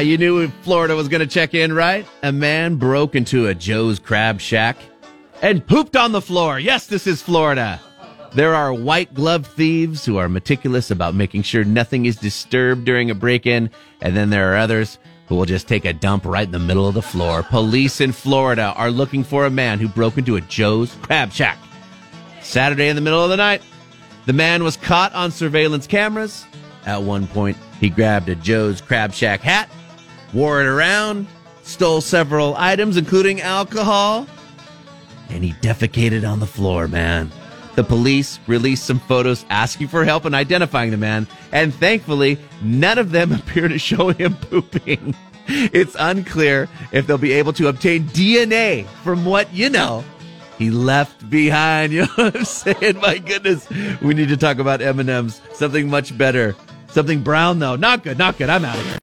Ah, you knew Florida was going to check in, right? A man broke into a Joe's Crab Shack and pooped on the floor. Yes, this is Florida. There are white glove thieves who are meticulous about making sure nothing is disturbed during a break in, and then there are others who will just take a dump right in the middle of the floor. Police in Florida are looking for a man who broke into a Joe's Crab Shack. Saturday in the middle of the night, the man was caught on surveillance cameras. At one point, he grabbed a Joe's Crab Shack hat, wore it around, stole several items, including alcohol, and he defecated on the floor, man. The police released some photos asking for help in identifying the man, and thankfully, none of them appear to show him pooping. It's unclear if they'll be able to obtain DNA from what, you know, he left behind. You know what I'm saying? My goodness. We need to talk about M&M's. Something much better. Something brown, though. Not good, not good. I'm out of here.